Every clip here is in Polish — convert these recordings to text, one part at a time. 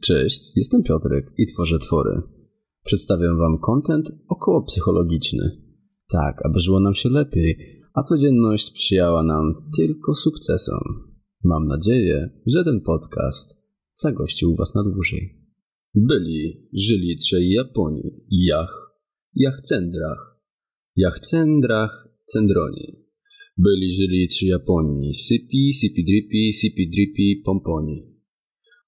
Cześć, jestem Piotrek i tworzę twory. Przedstawiam Wam kontent około psychologiczny. Tak, aby żyło nam się lepiej, a codzienność sprzyjała nam tylko sukcesom. Mam nadzieję, że ten podcast zagościł Was na dłużej. Byli, żyli trzej Japonii. Jach, Jachcendrach, Jachcendrach, Cendroni. Byli, żyli trzy Japonii. Sipi, Sipi Dripi, Sipi Dripi, Pomponi.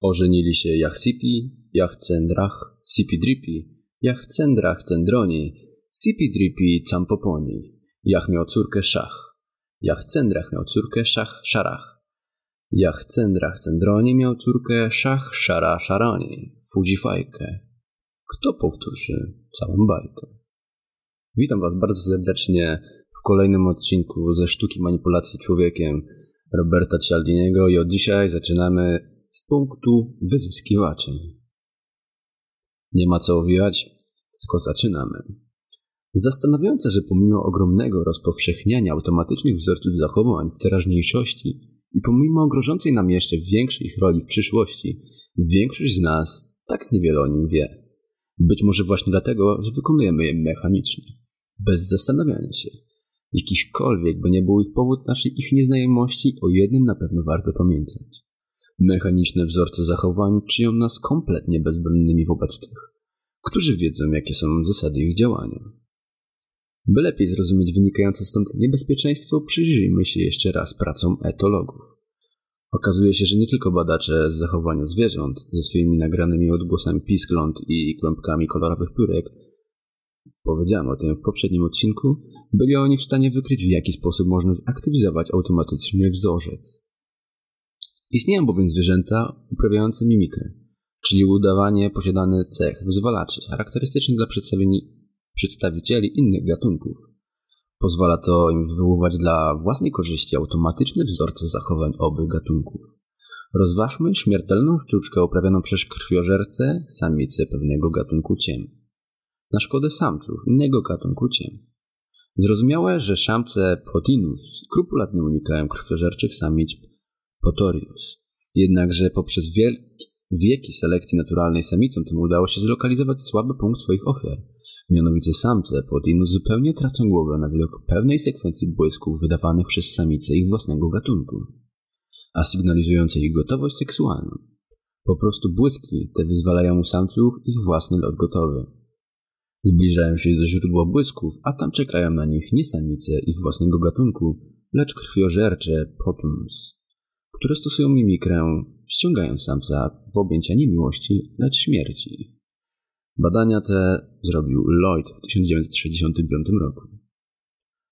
Ożenili się Jachsipi, Jachcendrach, Sipi Dripi, Jachcendrach, Cendroni, Sipi Dripi, Campoponi. Jach miał córkę Szach. Jachcendrach miał córkę Szach Szarach. Jachcendrach Cendroni miał córkę Szach Szara Szarani, Fudzifajkę. Kto powtórzy całą bajkę? Witam Was bardzo serdecznie w kolejnym odcinku ze sztuki manipulacji człowiekiem Roberta Cialdiniego i od dzisiaj zaczynamy z punktu wyzyskiwaczy. Nie ma co owijać, tylko zaczynamy. Zastanawiające, że pomimo ogromnego rozpowszechniania automatycznych wzorców zachowań w teraźniejszości i pomimo grożącej nam jeszcze większej ich roli w przyszłości, większość z nas tak niewiele o nim wie. Być może właśnie dlatego, że wykonujemy je mechanicznie, bez zastanawiania się. Jakiśkolwiek by nie był ich powód naszej ich nieznajomości, o jednym na pewno warto pamiętać. Mechaniczne wzorce zachowań czynią nas kompletnie bezbronnymi wobec tych, którzy wiedzą, jakie są zasady ich działania. By lepiej zrozumieć wynikające stąd niebezpieczeństwo, przyjrzyjmy się jeszcze raz pracom etologów. Okazuje się, że nie tylko badacze z zachowania zwierząt, ze swoimi nagranymi odgłosami piskląt i kłębkami kolorowych piórek, powiedziałem o tym w poprzednim odcinku, byli oni w stanie wykryć, w jaki sposób można zaktywizować automatyczny wzorzec. Istnieją bowiem zwierzęta uprawiające mimikrę, czyli udawanie posiadany cech wyzwalaczy charakterystycznych dla przedstawicieli innych gatunków. Pozwala to im wywoływać dla własnej korzyści automatyczne wzorce zachowań obu gatunków. Rozważmy śmiertelną sztuczkę uprawianą przez krwiożerce samice pewnego gatunku ciem. Na szkodę samców innego gatunku ciem. Zrozumiałe, że szamce Protinus skrupulatnie unikają krwiożerczych samic Potorius. Jednakże poprzez wielki, wieki selekcji naturalnej samicom tym udało się zlokalizować słaby punkt swoich ofiar. Mianowicie samce Podinus zupełnie tracą głowę na widok pełnej sekwencji błysków wydawanych przez samice ich własnego gatunku, a sygnalizujące ich gotowość seksualną. Po prostu błyski te wyzwalają u samców ich własny lot gotowy. Zbliżają się do źródła błysków, a tam czekają na nich nie samice ich własnego gatunku, lecz krwiożercze Potuns które stosują mimikrę, ściągając samca w objęcia nie miłości, lecz śmierci. Badania te zrobił Lloyd w 1965 roku.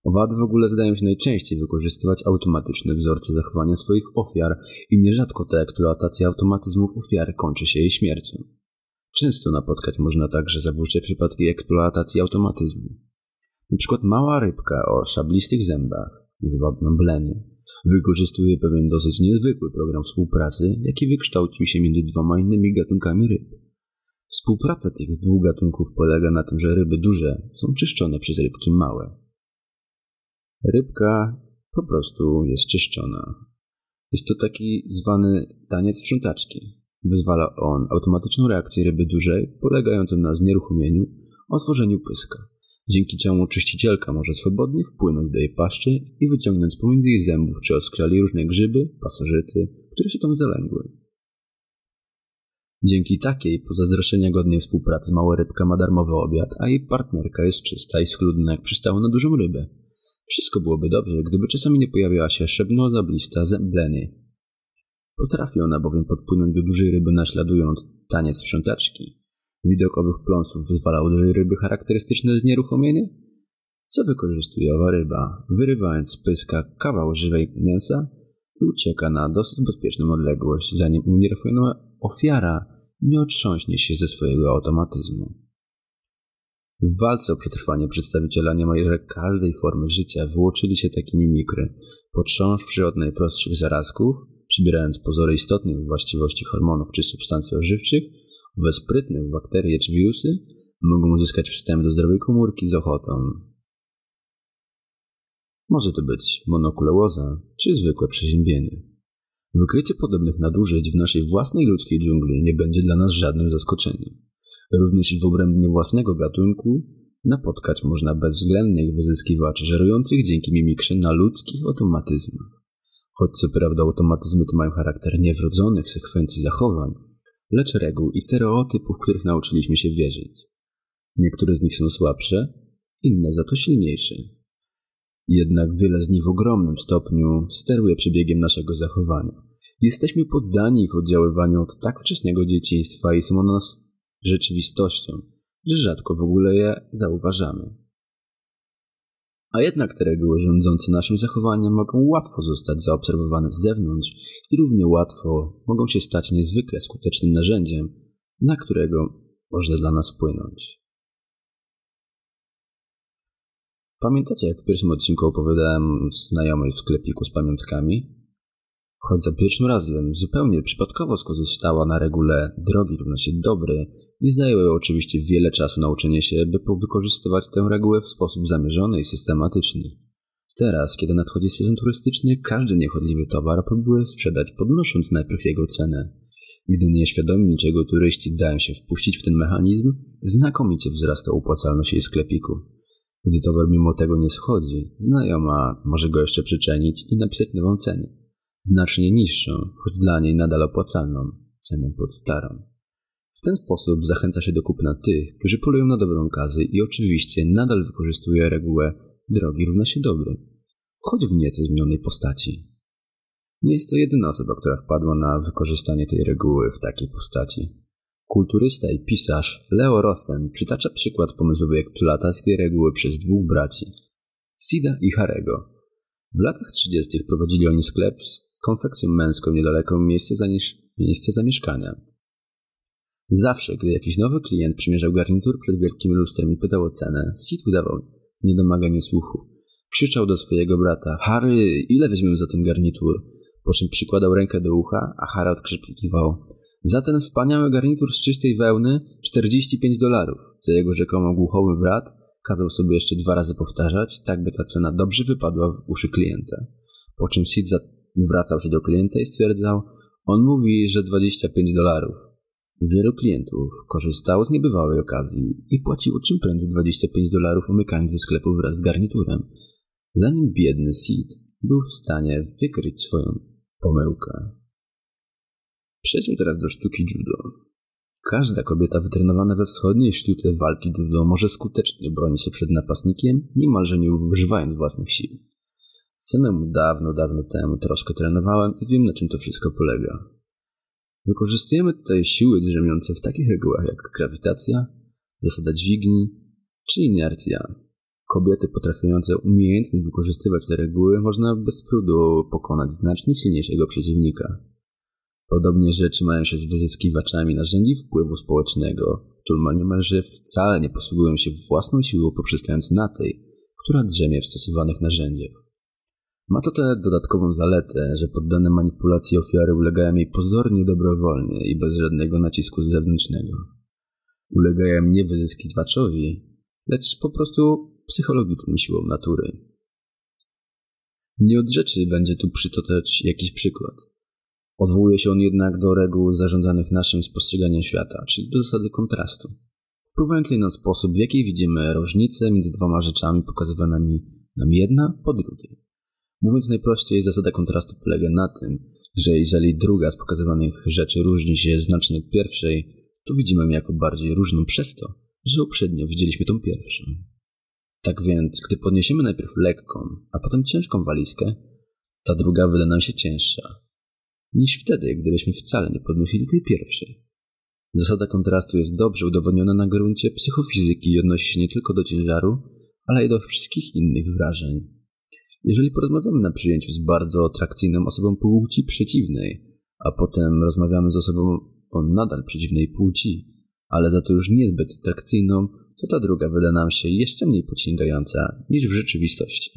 Owady w ogóle zdają się najczęściej wykorzystywać automatyczne wzorce zachowania swoich ofiar i nierzadko ta eksploatacja automatyzmów ofiary kończy się jej śmiercią. Często napotkać można także zabójcze przypadki eksploatacji automatyzmu. Na przykład mała rybka o szablistych zębach, zwabną blenie, Wykorzystuje pewien dosyć niezwykły program współpracy, jaki wykształcił się między dwoma innymi gatunkami ryb. Współpraca tych dwóch gatunków polega na tym, że ryby duże są czyszczone przez rybki małe. Rybka po prostu jest czyszczona. Jest to taki zwany taniec sprzątaczki. Wyzwala on automatyczną reakcję ryby dużej, polegającą na znieruchomieniu, otworzeniu pyska dzięki czemu czyścicielka może swobodnie wpłynąć do jej paszczy i wyciągnąć pomiędzy jej zębów czy oskrzali różne grzyby, pasożyty, które się tam zalęgły. Dzięki takiej, po zazdroszczenia godnej współpracy, mała rybka ma darmowy obiad, a jej partnerka jest czysta i schludna jak przystało na dużą rybę. Wszystko byłoby dobrze, gdyby czasami nie pojawiała się szebnozablista zembleny. Potrafi ona bowiem podpłynąć do dużej ryby naśladując taniec sprzątaczki. Widok owych pląsów wyzwalał do ryby charakterystyczne znieruchomienie? Co wykorzystuje owa ryba, wyrywając z pyska kawał żywej mięsa i ucieka na dosyć bezpieczną odległość, zanim unieruchomiona ofiara nie otrząśnie się ze swojego automatyzmu. W walce o przetrwanie przedstawiciela niemalże każdej formy życia wyłączyli się takimi mikry, potrząsłszy od najprostszych zarazków, przybierając pozory istotnych właściwości hormonów czy substancji odżywczych, Owe sprytne bakterie czy wirusy mogą uzyskać wstęp do zdrowej komórki z ochotą. Może to być monokuleoza czy zwykłe przeziębienie. Wykrycie podobnych nadużyć w naszej własnej ludzkiej dżungli nie będzie dla nas żadnym zaskoczeniem. Również w obrębie własnego gatunku napotkać można bezwzględnych wyzyskiwaczy żerujących dzięki mimikrze na ludzkich automatyzmach. Choć co prawda automatyzmy te mają charakter niewrodzonych sekwencji zachowań, lecz reguł i stereotypów, których nauczyliśmy się wierzyć. Niektóre z nich są słabsze, inne za to silniejsze. Jednak wiele z nich w ogromnym stopniu steruje przebiegiem naszego zachowania. Jesteśmy poddani ich oddziaływaniu od tak wczesnego dzieciństwa i są one nas rzeczywistością, że rzadko w ogóle je zauważamy. A jednak te reguły rządzące naszym zachowaniem mogą łatwo zostać zaobserwowane z zewnątrz i równie łatwo mogą się stać niezwykle skutecznym narzędziem, na którego można dla nas wpłynąć. Pamiętacie, jak w pierwszym odcinku opowiadałem znajomej w sklepiku z pamiątkami? Choć za pierwszym razem zupełnie przypadkowo skorzystała na regule drogi równa się dobry, nie zajęło oczywiście wiele czasu nauczenie się, by wykorzystywać tę regułę w sposób zamierzony i systematyczny. Teraz, kiedy nadchodzi sezon turystyczny, każdy niechodliwy towar próbuje sprzedać, podnosząc najpierw jego cenę. Gdy nieświadomi niczego turyści dają się wpuścić w ten mechanizm, znakomicie wzrasta opłacalność jej sklepiku. Gdy towar mimo tego nie schodzi, znajoma może go jeszcze przyczenić i napisać nową cenę znacznie niższą, choć dla niej nadal opłacalną, cenę pod starą. W ten sposób zachęca się do kupna tych, którzy polują na dobrą kazy i oczywiście nadal wykorzystuje regułę drogi równa się dobry, choć w nieco zmienionej postaci. Nie jest to jedyna osoba, która wpadła na wykorzystanie tej reguły w takiej postaci. Kulturysta i pisarz Leo Rosten przytacza przykład pomysłowej eksploatacji tej reguły przez dwóch braci, Sida i Harego. W latach 30. prowadzili oni sklep konfekcją męską niedaleko miejsca, miejsca zamieszkania. Zawsze, gdy jakiś nowy klient przymierzał garnitur przed wielkim lustrem i pytał o cenę, Sid udawał niedomaganie słuchu. Krzyczał do swojego brata, Harry, ile weźmiemy za ten garnitur? Po czym przykładał rękę do ucha, a Harry odkrzykiwał, za ten wspaniały garnitur z czystej wełny 45 dolarów, co jego rzekomo głuchowy brat kazał sobie jeszcze dwa razy powtarzać, tak by ta cena dobrze wypadła w uszy klienta. Po czym Sid Wracał się do klienta i stwierdzał, on mówi, że 25 dolarów. Wielu klientów korzystało z niebywałej okazji i płaciło czym prędzej 25 dolarów umykając ze sklepu wraz z garniturem, zanim biedny Sid był w stanie wykryć swoją pomyłkę. Przejdźmy teraz do sztuki judo. Każda kobieta wytrenowana we wschodniej sztuce walki judo może skutecznie bronić się przed napastnikiem, niemalże nie używając własnych sił. Samemu dawno, dawno temu troszkę trenowałem i wiem na czym to wszystko polega. Wykorzystujemy tutaj siły drzemiące w takich regułach jak grawitacja, zasada dźwigni czy inercja. Kobiety potrafiące umiejętnie wykorzystywać te reguły można bez trudu pokonać znacznie silniejszego przeciwnika. Podobnie rzeczy mają się z wyzyskiwaczami narzędzi wpływu społecznego, które niemalże wcale nie posługują się własną siłą poprzestając na tej, która drzemie w stosowanych narzędziach. Ma to tę dodatkową zaletę, że poddane manipulacji ofiary ulegają jej pozornie dobrowolnie i bez żadnego nacisku zewnętrznego. Ulegają nie wyzyskiwaczowi, lecz po prostu psychologicznym siłom natury. Nie od rzeczy będzie tu przytoczyć jakiś przykład. Odwołuje się on jednak do reguł zarządzanych naszym spostrzeganiem świata, czyli do zasady kontrastu, wpływającej na sposób, w jaki widzimy różnice między dwoma rzeczami pokazywanymi nam jedna po drugiej. Mówiąc najprościej, zasada kontrastu polega na tym, że jeżeli druga z pokazywanych rzeczy różni się znacznie od pierwszej, to widzimy ją jako bardziej różną przez to, że uprzednio widzieliśmy tą pierwszą. Tak więc, gdy podniesiemy najpierw lekką, a potem ciężką walizkę, ta druga wyda nam się cięższa, niż wtedy, gdybyśmy wcale nie podnosili tej pierwszej. Zasada kontrastu jest dobrze udowodniona na gruncie psychofizyki i odnosi się nie tylko do ciężaru, ale i do wszystkich innych wrażeń. Jeżeli porozmawiamy na przyjęciu z bardzo atrakcyjną osobą płci przeciwnej, a potem rozmawiamy z osobą o nadal przeciwnej płci, ale za to już niezbyt atrakcyjną, to ta druga wyda nam się jeszcze mniej pociągająca niż w rzeczywistości.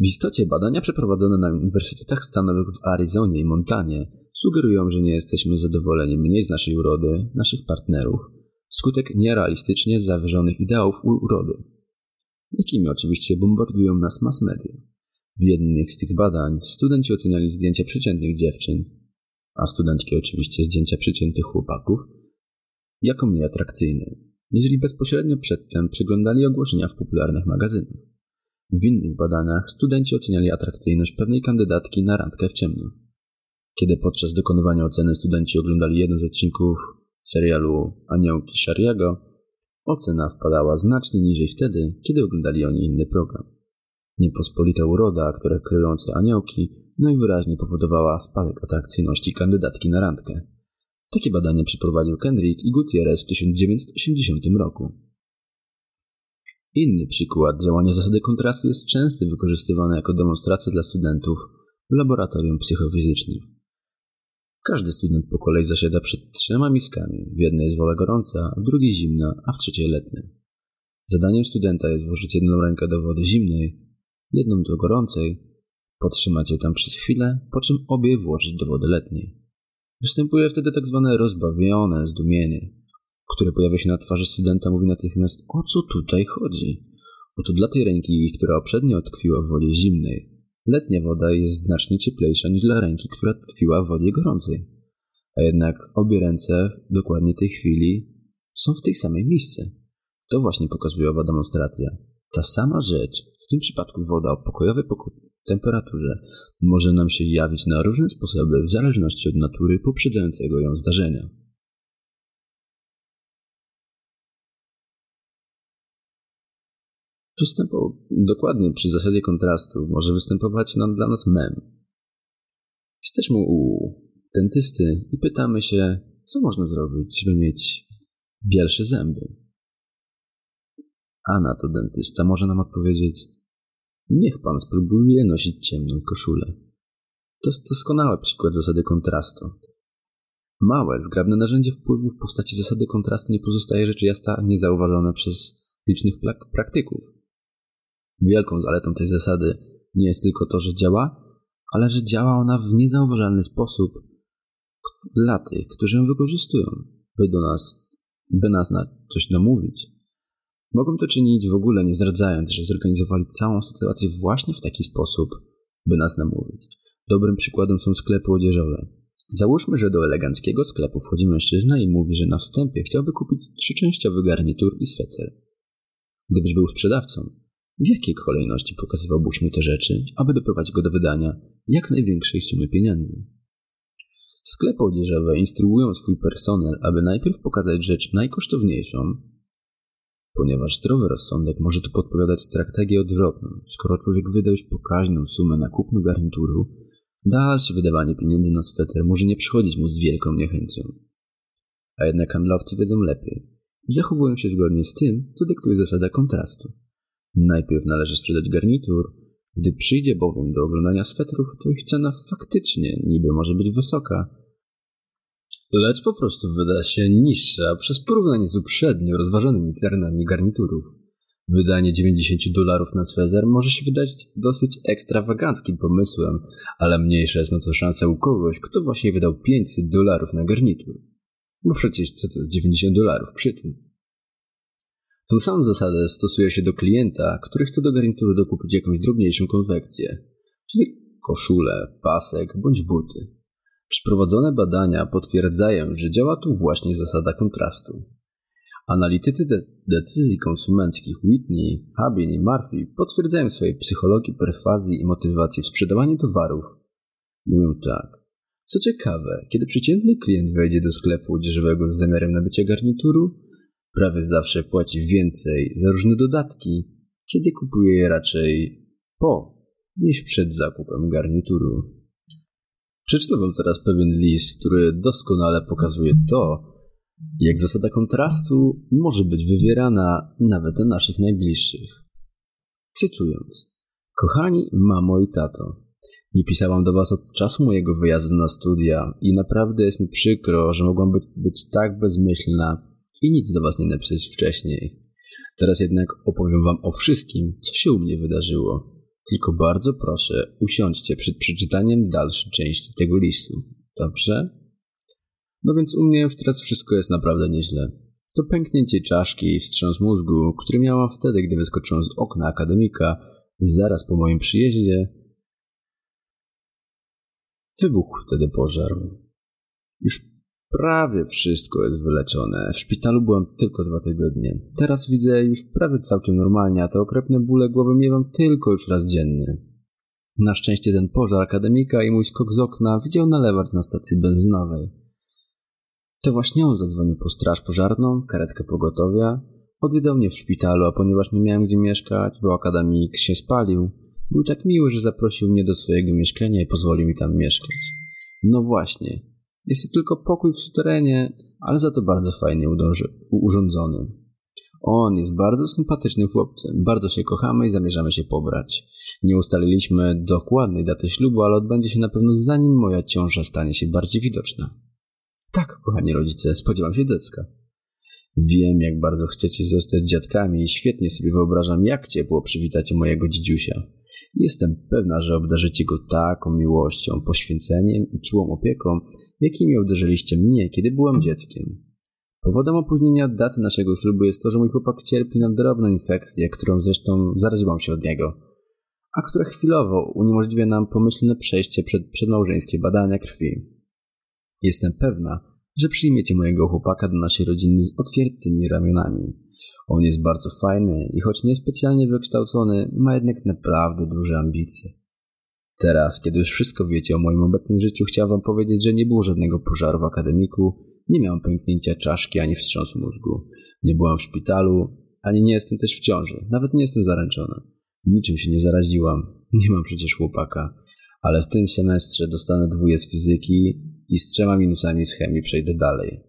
W istocie badania przeprowadzone na uniwersytetach stanowych w Arizonie i Montanie sugerują, że nie jesteśmy zadowoleni mniej z naszej urody, naszych partnerów, wskutek nierealistycznie zawyżonych ideałów urody jakimi oczywiście bombardują nas mass media. W jednych z tych badań studenci oceniali zdjęcia przeciętnych dziewczyn, a studentki oczywiście zdjęcia przeciętnych chłopaków, jako mniej atrakcyjne, jeżeli bezpośrednio przedtem przyglądali ogłoszenia w popularnych magazynach. W innych badaniach studenci oceniali atrakcyjność pewnej kandydatki na randkę w ciemno. Kiedy podczas dokonywania oceny studenci oglądali jeden z odcinków serialu Aniołki Shariego, ocena wpadała znacznie niżej wtedy, kiedy oglądali oni inny program. Niepospolita uroda, które kryjące aniołki, najwyraźniej powodowała spadek atrakcyjności kandydatki na randkę. Takie badanie przeprowadził Kendrick i Gutierrez w 1980 roku. Inny przykład działania zasady kontrastu jest często wykorzystywany jako demonstracja dla studentów w laboratorium psychofizycznym. Każdy student po kolei zasiada przed trzema miskami. W jednej jest woda gorąca, w drugiej zimna, a w trzeciej letnia. Zadaniem studenta jest włożyć jedną rękę do wody zimnej, jedną do gorącej, podtrzymać je tam przez chwilę, po czym obie włożyć do wody letniej. Występuje wtedy tak zwane rozbawione zdumienie, które pojawia się na twarzy studenta, mówi natychmiast o co tutaj chodzi. Oto dla tej ręki, która poprzednio tkwiła w wodzie zimnej, letnia woda jest znacznie cieplejsza niż dla ręki, która tkwiła w wodzie gorącej. A jednak obie ręce dokładnie tej chwili są w tej samej miejsce. To właśnie pokazuje owa demonstracja. Ta sama rzecz, w tym przypadku woda o pokojowej temperaturze, może nam się jawić na różne sposoby w zależności od natury poprzedzającego ją zdarzenia. Występował dokładnie przy zasadzie kontrastu może występować nam dla nas mem. Jesteśmy u dentysty i pytamy się, co można zrobić, żeby mieć bielsze zęby. A na to dentysta może nam odpowiedzieć: Niech pan spróbuje nosić ciemną koszulę. To jest doskonały przykład zasady kontrastu. Małe, zgrabne narzędzie wpływu w postaci zasady kontrastu nie pozostaje rzecz jasna niezauważone przez licznych praktyków. Wielką zaletą tej zasady nie jest tylko to, że działa, ale że działa ona w niezauważalny sposób dla tych, którzy ją wykorzystują, by do nas, by nas na coś namówić. Mogą to czynić w ogóle nie zdradzając, że zorganizowali całą sytuację właśnie w taki sposób, by nas namówić. Dobrym przykładem są sklepy odzieżowe. Załóżmy, że do eleganckiego sklepu wchodzi mężczyzna i mówi, że na wstępie chciałby kupić trzyczęściowy garnitur i sweter. Gdybyś był sprzedawcą, w jakiej kolejności pokazywałbyś mu te rzeczy, aby doprowadzić go do wydania jak największej sumy pieniędzy? Sklepy odzieżowe instruują swój personel, aby najpierw pokazać rzecz najkosztowniejszą, ponieważ zdrowy rozsądek może tu podpowiadać strategię odwrotną. Skoro człowiek wyda już pokaźną sumę na kupno garnituru, dalsze wydawanie pieniędzy na sweter może nie przychodzić mu z wielką niechęcią. A jednak handlowcy wiedzą lepiej i zachowują się zgodnie z tym, co dyktuje zasada kontrastu. Najpierw należy sprzedać garnitur, gdy przyjdzie bowiem do oglądania swetrów, to ich cena faktycznie niby może być wysoka, lecz po prostu wyda się niższa przez porównanie z uprzednio rozważonymi cenami garniturów. Wydanie 90 dolarów na sweter może się wydać dosyć ekstrawaganckim pomysłem, ale mniejsza jest na to szansa u kogoś, kto właśnie wydał 500 dolarów na garnitur. Bo przecież co to jest 90 dolarów przy tym? Tą samą zasadę stosuje się do klienta, który chce do garnituru dokupić jakąś drobniejszą konwekcję, czyli koszulę, pasek bądź buty. Przeprowadzone badania potwierdzają, że działa tu właśnie zasada kontrastu. Analitycy de decyzji konsumenckich Whitney, Habin i Murphy potwierdzają swojej psychologii perfazji i motywacji w sprzedawaniu towarów. Mówią tak. Co ciekawe, kiedy przeciętny klient wejdzie do sklepu odzieżowego z zamiarem nabycia garnituru, prawie zawsze płaci więcej za różne dodatki, kiedy kupuje je raczej po niż przed zakupem garnituru. Przeczytam teraz pewien list, który doskonale pokazuje to, jak zasada kontrastu może być wywierana nawet na naszych najbliższych. Cytując: Kochani mamo i tato, nie pisałam do was od czasu mojego wyjazdu na studia i naprawdę jest mi przykro, że mogłam być, być tak bezmyślna i nic do was nie napisać wcześniej. Teraz jednak opowiem wam o wszystkim, co się u mnie wydarzyło. Tylko bardzo proszę, usiądźcie przed przeczytaniem dalszej części tego listu. Dobrze? No więc u mnie już teraz wszystko jest naprawdę nieźle. To pęknięcie czaszki i wstrząs mózgu, który miałam wtedy, gdy wyskoczyłam z okna akademika zaraz po moim przyjeździe, Wybuchł wtedy pożar. Już prawie wszystko jest wyleczone. W szpitalu byłem tylko dwa tygodnie. Teraz widzę już prawie całkiem normalnie, a te okropne bóle głowy miewam tylko już raz dziennie. Na szczęście ten pożar akademika i mój skok z okna widział nalewacz na stacji benzynowej. To właśnie on zadzwonił po straż pożarną, karetkę pogotowia, odwiedzał mnie w szpitalu, a ponieważ nie miałem gdzie mieszkać, bo akademik się spalił, był tak miły, że zaprosił mnie do swojego mieszkania i pozwolił mi tam mieszkać. No właśnie, jest to tylko pokój w suterenie, ale za to bardzo fajnie urządzony. On jest bardzo sympatycznym chłopcem, bardzo się kochamy i zamierzamy się pobrać. Nie ustaliliśmy dokładnej daty ślubu, ale odbędzie się na pewno zanim moja ciąża stanie się bardziej widoczna. Tak, kochani rodzice, spodziewam się dziecka. Wiem, jak bardzo chcecie zostać dziadkami i świetnie sobie wyobrażam, jak ciepło przywitacie mojego dzidziusia. Jestem pewna, że obdarzycie go taką miłością, poświęceniem i czułą opieką, jakimi obdarzyliście mnie, kiedy byłam dzieckiem. Powodem opóźnienia daty naszego ślubu jest to, że mój chłopak cierpi na drobną infekcję, którą zresztą zaraziłam się od niego, a która chwilowo uniemożliwia nam pomyślne przejście przed przedmałżeńskie badania krwi. Jestem pewna, że przyjmiecie mojego chłopaka do naszej rodziny z otwartymi ramionami. On jest bardzo fajny i choć niespecjalnie wykształcony, ma jednak naprawdę duże ambicje. Teraz, kiedy już wszystko wiecie o moim obecnym życiu, chciałam wam powiedzieć, że nie było żadnego pożaru w akademiku, nie miałam pęknięcia czaszki ani wstrząsu mózgu. Nie byłam w szpitalu, ani nie jestem też w ciąży. Nawet nie jestem zaręczona. Niczym się nie zaraziłam. Nie mam przecież chłopaka. Ale w tym semestrze dostanę dwóje z fizyki i z trzema minusami z chemii przejdę dalej.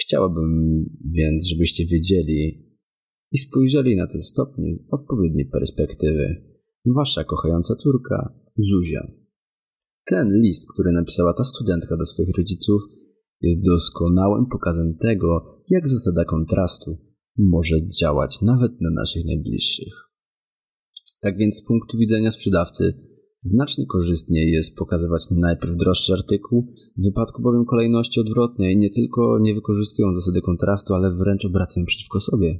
Chciałabym więc, żebyście wiedzieli i spojrzeli na te stopnie z odpowiedniej perspektywy. Wasza kochająca córka, Zuzia. Ten list, który napisała ta studentka do swoich rodziców, jest doskonałym pokazem tego, jak zasada kontrastu może działać nawet na naszych najbliższych. Tak więc z punktu widzenia sprzedawcy Znacznie korzystniej jest pokazywać najpierw droższy artykuł, w wypadku bowiem kolejności odwrotnej nie tylko nie wykorzystują zasady kontrastu, ale wręcz obracają przeciwko sobie.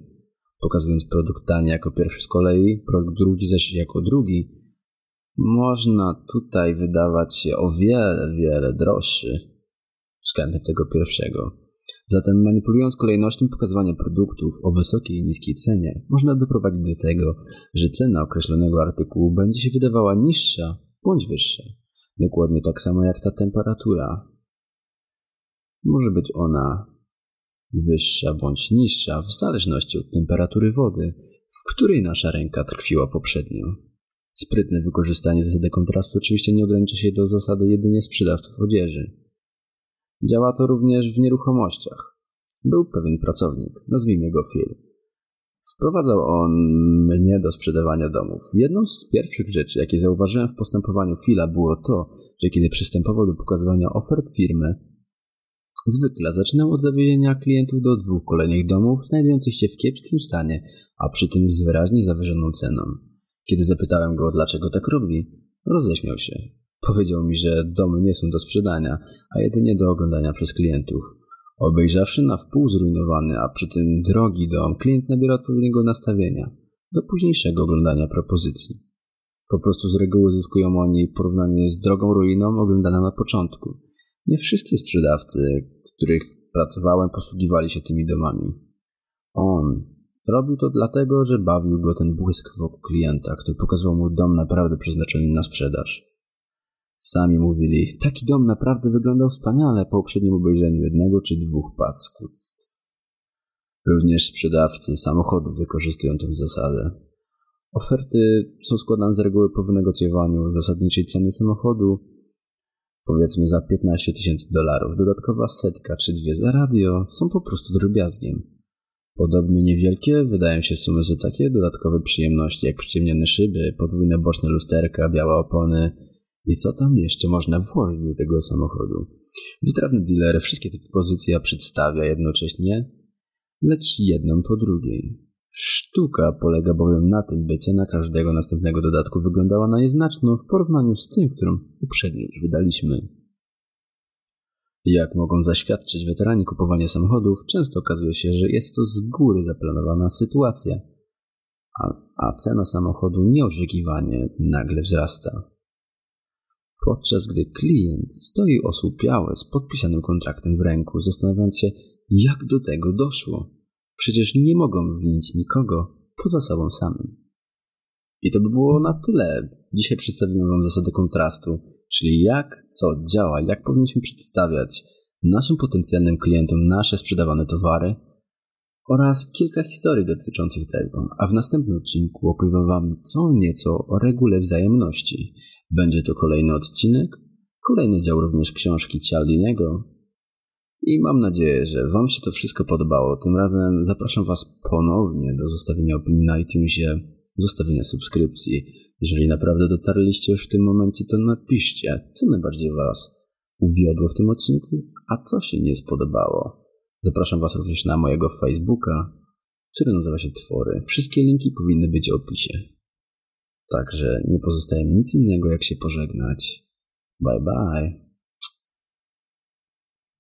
Pokazując produkt tani jako pierwszy z kolei, produkt drugi zaś jako drugi, można tutaj wydawać się o wiele, wiele droższy względem tego pierwszego. Zatem manipulując kolejnością pokazywania produktów o wysokiej i niskiej cenie, można doprowadzić do tego, że cena określonego artykułu będzie się wydawała niższa bądź wyższa. Dokładnie tak samo jak ta temperatura. Może być ona wyższa bądź niższa w zależności od temperatury wody, w której nasza ręka tkwiła poprzednio. Sprytne wykorzystanie zasady kontrastu oczywiście nie ogranicza się do zasady jedynie sprzedawców odzieży. Działa to również w nieruchomościach. Był pewien pracownik, nazwijmy go Phil. Wprowadzał on mnie do sprzedawania domów. Jedną z pierwszych rzeczy, jakie zauważyłem w postępowaniu Phila, było to, że kiedy przystępował do pokazywania ofert firmy, zwykle zaczynał od zawiezienia klientów do dwóch kolejnych domów znajdujących się w kiepskim stanie, a przy tym z wyraźnie zawyżoną ceną. Kiedy zapytałem go, dlaczego tak robi, roześmiał się. Powiedział mi, że domy nie są do sprzedania, a jedynie do oglądania przez klientów. Obejrzawszy na wpół zrujnowany, a przy tym drogi dom, klient nabiera odpowiedniego nastawienia do późniejszego oglądania propozycji. Po prostu z reguły zyskują oni porównanie z drogą ruiną oglądaną na początku. Nie wszyscy sprzedawcy, których pracowałem, posługiwali się tymi domami. On robił to dlatego, że bawił go ten błysk wokół klienta, który pokazywał mu dom naprawdę przeznaczony na sprzedaż. Sami mówili, taki dom naprawdę wyglądał wspaniale po poprzednim obejrzeniu jednego czy dwóch paskudstw. Również sprzedawcy samochodów wykorzystują tę zasadę. Oferty są składane z reguły po wynegocjowaniu zasadniczej ceny samochodu, powiedzmy za 15 tysięcy dolarów. Dodatkowa setka czy dwie za radio są po prostu drobiazgiem. Podobnie niewielkie wydają się sumy za takie dodatkowe przyjemności jak przyciemnione szyby, podwójne boczne lusterka, białe opony, i co tam jeszcze można włożyć do tego samochodu? Wytrawny dealer wszystkie te propozycje przedstawia jednocześnie, lecz jedną po drugiej. Sztuka polega bowiem na tym, by cena każdego następnego dodatku wyglądała na nieznaczną w porównaniu z tym, którą uprzednio już wydaliśmy. Jak mogą zaświadczyć weterani kupowania samochodów, często okazuje się, że jest to z góry zaplanowana sytuacja, a, a cena samochodu nieoczekiwanie nagle wzrasta. Podczas gdy klient stoi osłupiały z podpisanym kontraktem w ręku, zastanawiając się, jak do tego doszło. Przecież nie mogą winić nikogo poza sobą samym. I to by było na tyle. Dzisiaj przedstawimy Wam zasadę kontrastu, czyli jak co działa, jak powinniśmy przedstawiać naszym potencjalnym klientom nasze sprzedawane towary oraz kilka historii dotyczących tego, a w następnym odcinku opowiem Wam co nieco o regule wzajemności. Będzie to kolejny odcinek, kolejny dział również książki Cialdiniego i mam nadzieję, że Wam się to wszystko podobało. Tym razem zapraszam Was ponownie do zostawienia opinii na iTunesie, zostawienia subskrypcji. Jeżeli naprawdę dotarliście już w tym momencie, to napiszcie, co najbardziej Was uwiodło w tym odcinku, a co się nie spodobało. Zapraszam Was również na mojego Facebooka, który nazywa się Twory. Wszystkie linki powinny być w opisie. Także nie pozostaje nic innego, jak się pożegnać. Bye bye.